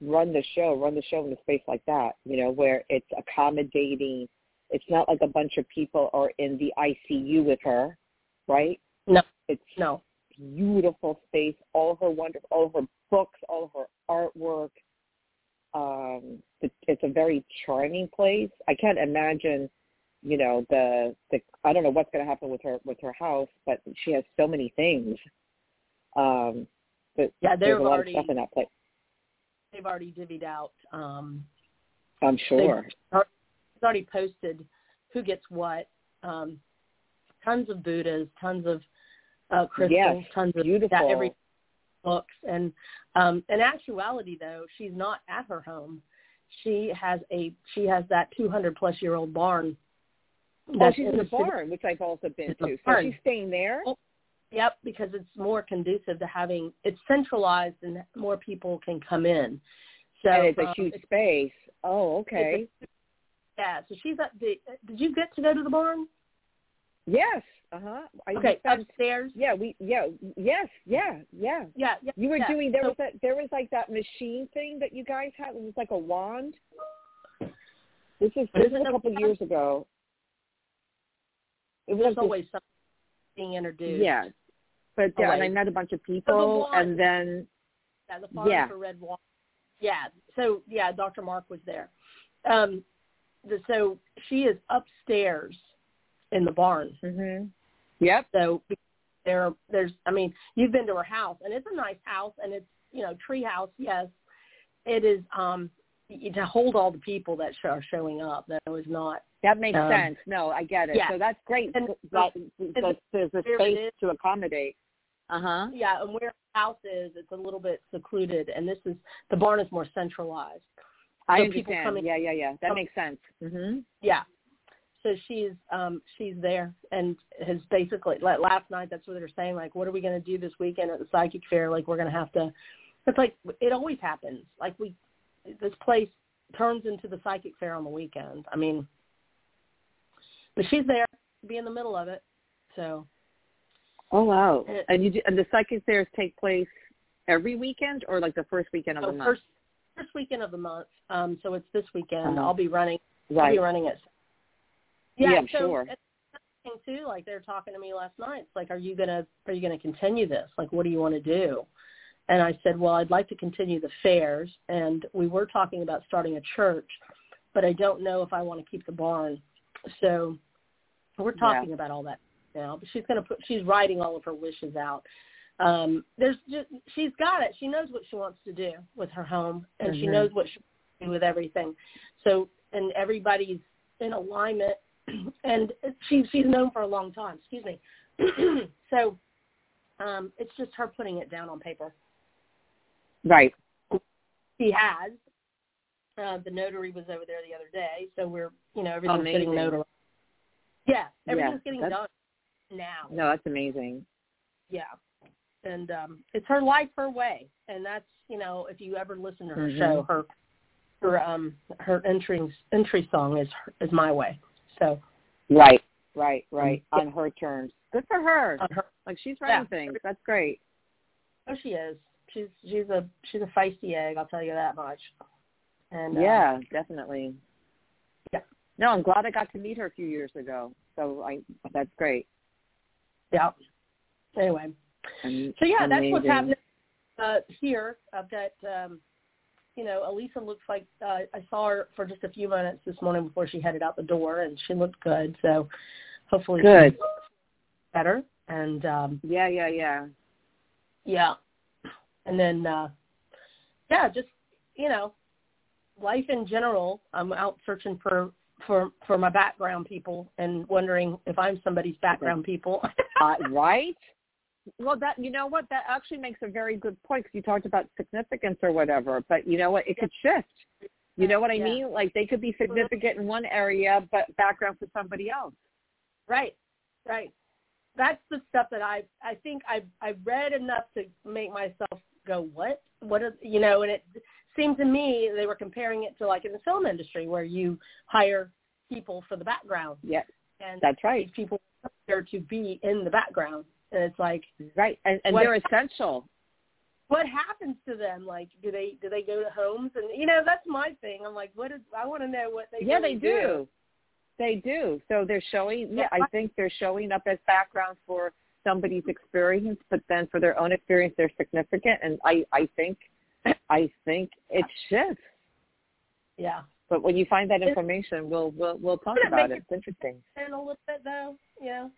run the show, run the show in a space like that, you know, where it's accommodating. It's not like a bunch of people are in the ICU with her, right? no, It's no. beautiful space, all her wonderful, all her books, all her artwork. Um, it, it's a very charming place. I can't imagine you know the the I don't know what's going to happen with her with her house, but she has so many things. Um, but yeah, there's a lot already, of stuff in that place. They've already divvied out. Um, I'm sure. It's already posted who gets what. Um, tons of Buddhas, tons of uh, crystals, yes, tons of beautiful. Yeah, every books. And um, in actuality, though, she's not at her home. She has a she has that 200 plus year old barn. Oh, she's in the barn, which I've also been to. So she's staying there. Oh, yep, because it's more conducive to having it's centralized and more people can come in. So and it's a um, huge it's, space. Oh, okay. A, yeah, so she's at the. Did you get to go to the barn? Yes. Uh huh. Okay, upstairs. Yeah, we. Yeah. Yes. Yeah. Yeah. Yeah. yeah you were yeah. doing. There so, was that. There was like that machine thing that you guys had. It was like a wand. This is this was a couple years ago. It was always something being introduced. Yeah, but yeah, and I met a bunch of people, the and then yeah, the farm yeah. for red wine. Yeah, so yeah, Dr. Mark was there. Um, so she is upstairs in the barn. Mm-hmm. Yep. So there, there's. I mean, you've been to her house, and it's a nice house, and it's you know tree house. Yes, it is. Um, to hold all the people that are showing up, that was not. That makes um, sense. No, I get it. Yeah. So that's great. And, that, and that there's a space to accommodate. Uh huh. Yeah, and where the house is, it's a little bit secluded, and this is the barn is more centralized. I so understand. Coming, yeah, yeah, yeah. That makes sense. Mhm. Yeah. So she's um she's there and has basically like last night that's what they're saying like what are we going to do this weekend at the psychic fair like we're going to have to it's like it always happens like we this place turns into the psychic fair on the weekend I mean but she's there be in the middle of it so Oh wow! And, and you do, and the psychic fairs take place every weekend or like the first weekend of so the Oh, first, month? First weekend of the month. Um, so it's this weekend. Uh-huh. I'll be running. Right. I'll be running it. Yeah, Yeah, so sure. too. Like they're talking to me last night. It's like, are you gonna are you gonna continue this? Like, what do you want to do? And I said, well, I'd like to continue the fairs, and we were talking about starting a church, but I don't know if I want to keep the barn. So we're talking Yeah. about all that now. But she's gonna put she's writing all of her wishes out. Um, there's just she's got it. She knows what she wants to do with her home, and she Mhm. knows what she wants to do with everything. So and everybody's in alignment, *clears throat* and she she's known for a long time. Excuse me. *clears throat* so um, it's just her putting it down on paper. Right. She has. Uh, the notary was over there the other day, so we're you know everything's getting notarized. Yeah, everything's Yeah, getting done now. No, that's amazing. Yeah. And um it's her life her way. And that's, you know, if you ever listen to her Mhm. show, her her um her entry entry song is is my way. So Right. Right. Right. Yeah. On her terms. Good for her. on her Like she's writing Yeah. things. That's great. oh she is. She's she's a she's a feisty egg, I'll tell you that much. And uh, yeah, definitely. Yeah. No, I'm glad I got to meet her a few years ago. So I that's great. yeah. Anyway. And So yeah, that's what's happening uh here. I've got um you know, Elisa looks like uh, I saw her for just a few minutes this morning before she headed out the door, and she looked good. So hopefully Good. better. And um, Yeah, yeah, yeah. yeah, and then uh, yeah, just you know, life in general. I'm out searching for for for my background people and wondering if I'm somebody's background people. Uh, right? Well, that you know what that actually makes a very good point because you talked about significance or whatever. But you know what, it could shift. You know what I Yeah. mean? Like they could be mm-hmm. significant in one area, but background for somebody else. Right, right. That's the stuff that I I think I I read enough to make myself go what what is you know, and it seemed to me they were comparing it to like in the film industry where you hire people for the background Yeah, and that's right. people are there to be in the background, and it's like Right, and, and What- they're essential. what happens to them? Like, do they do they go to homes? And you know, that's my thing. I'm like, what is? I want to know what they. yeah, really they do. They do. So they're showing. Yeah, I think they're showing up as background for somebody's experience, but then for their own experience, they're significant. And I, I think, *clears throat* I think it shifts. Yeah, But when you find that information, we'll we'll we'll talk about it. It's interesting. And a little bit though, you know.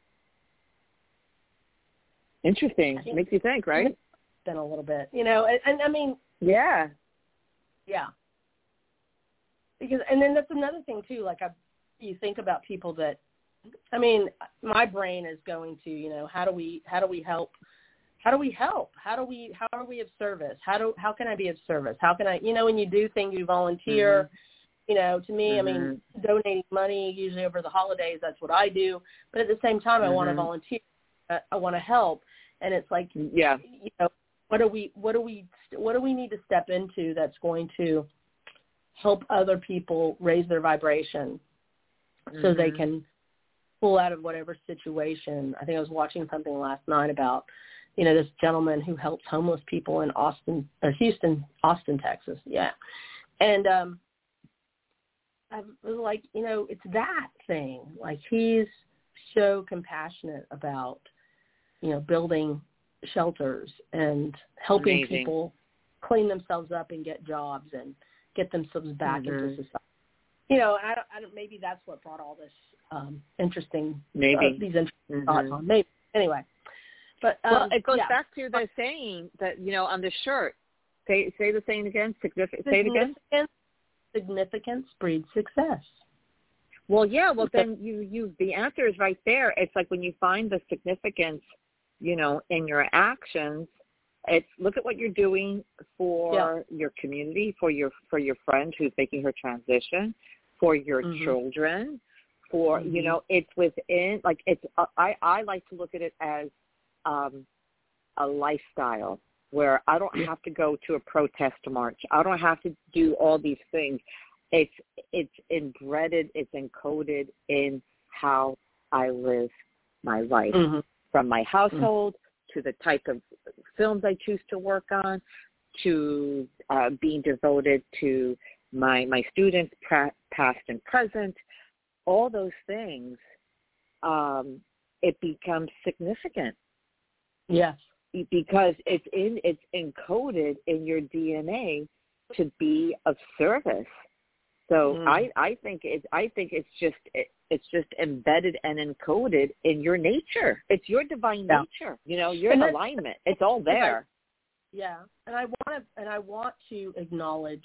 Interesting. Makes you think, right? Then a little bit, you know, and, and I mean. Yeah. Yeah. Because and then that's another thing too. Like I, you think about people that, I mean, my brain is going to, you know, how do we how do we help how do we help? How do we how are we of service? How do how can I be of service? How can I you know when you do things you volunteer, mm-hmm. you know, to me, mm-hmm. I mean, mm-hmm. donating money usually over the holidays, that's what I do. But at the same time, mm-hmm. I want to volunteer. I, want to help, and it's like, yeah, you know, what do we what do we what do we need to step into that's going to help other people raise their vibration so they mm-hmm. can pull out of whatever situation. I think I was watching something last night about you know, this gentleman who helps homeless people in Austin or Houston, Austin, Texas. Yeah. And um I was like, you know, it's that thing. Like he's so compassionate about, you know, building shelters and helping Amazing. people clean themselves up and get jobs and get themselves back mm-hmm. into society. You know, I don't, I don't, maybe that's what brought all this um interesting maybe uh, these interesting mm-hmm. thoughts on. Maybe anyway. But um, well, it goes yeah. back to the saying that you know on the shirt. Say say the saying again. Significant. Say it again. Significance breeds success. Well, yeah. Well, then you you the answer is right there. It's like when you find the significance, you know, in your actions. It's look at what you're doing for yeah. your community, for your for your friend who's making her transition, for your mm-hmm. children, for mm-hmm. you know, it's within like it's. Uh, I I like to look at it as um, a lifestyle where I don't have to go to a protest march. I don't have to do all these things. It's it's embedded, it's encoded in how I live my life, mm-hmm. From my household mm-hmm. to the type of films I choose to work on, to uh, being devoted to my my students, pra- past and present. All those things, um, it becomes significant Yes. Because it's in it's encoded in your DNA to be of service. So mm. I I think it's I think it's just it, it's just embedded and encoded in your nature. It's your divine yeah. nature. You know, your alignment. It's all *laughs* there. Yeah, and I want to and I want to acknowledge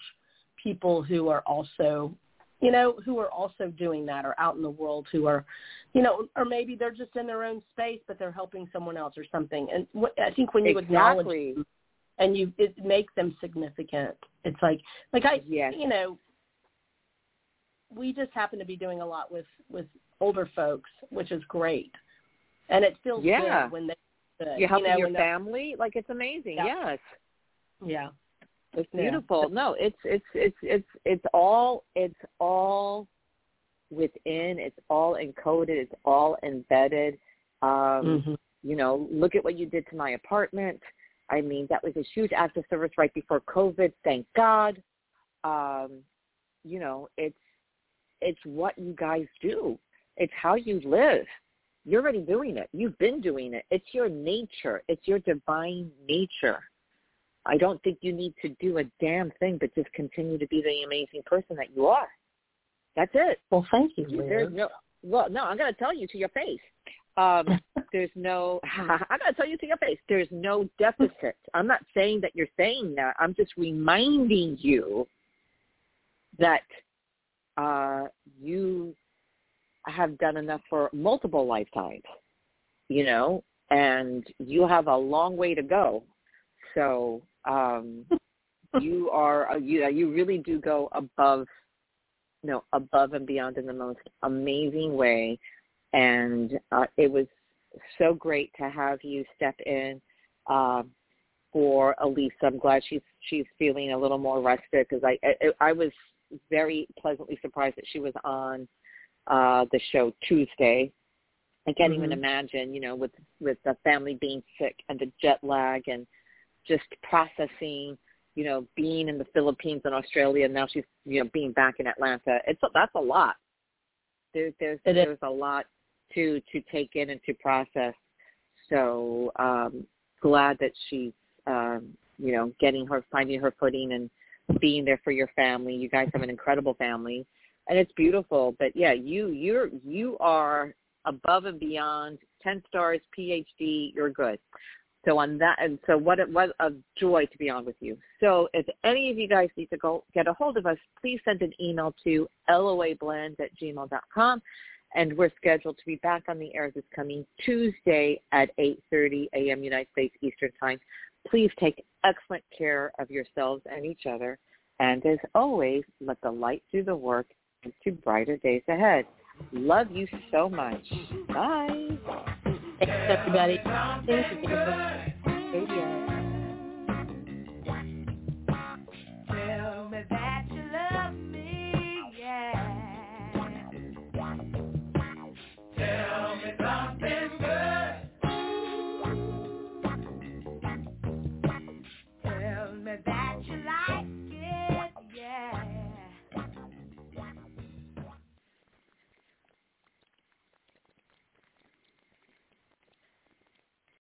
people who are also you know, who are also doing that or out in the world who are, you know, or maybe they're just in their own space, but they're helping someone else or something. And wh- I think when you exactly. acknowledge them and you it make them significant, it's like, like I, yes. you know, we just happen to be doing a lot with with older folks, which is great, and it feels yeah. good when they. Good, You're helping you know, your family, like it's amazing. Yeah. Yes. Yeah. It's beautiful. Yeah. No, it's it's it's it's it's all it's all within. It's all encoded. It's all embedded. Um, mm-hmm. You know, look at what you did to my apartment. I mean, that was a huge act of service right before COVID. Thank God. Um, you know, it's it's what you guys do. It's how you live. You're already doing it. You've been doing it. It's your nature. It's your divine nature. I don't think you need to do a damn thing but just continue to be the amazing person that you are. That's it. Well, thank you. There's no well, no, I'm going to tell you to your face. Um, *laughs* there's no. *laughs* I'm going to tell you to your face. There's no deficit. I'm not saying that you're saying that. I'm just reminding you that uh, you have done enough for multiple lifetimes. You know, and you have a long way to go. So um, *laughs* you are uh, you you really do go above, you know, above and beyond in the most amazing way, and uh, it was so great to have you step in uh, for Elisa. I'm glad she's she's feeling a little more rested because I, I I was very pleasantly surprised that she was on uh the show Tuesday. I can't mm-hmm. even imagine, you know, with with the family being sick and the jet lag and just processing, you know, being in the Philippines and Australia, and now she's, you know, being back in Atlanta. It's a, that's a lot. There, there's it there's a lot to to take in and to process. So um, glad that she's, um, you know, getting her finding her footing and being there for your family. You guys have an incredible family, and it's beautiful. But yeah, you you're you are above and beyond. Ten stars, PhD. You're good. So on that, and so what what a joy to be on with you. So if any of you guys need to go get a hold of us, please send an email to loablend at gmail.com. And we're scheduled to be back on the air this coming Tuesday at 8.30 a.m. United States Eastern Time. Please take excellent care of yourselves and each other. And as always, let the light do the work into brighter days ahead. Love you so much. Bye. Thanks, everybody. Thank you. that you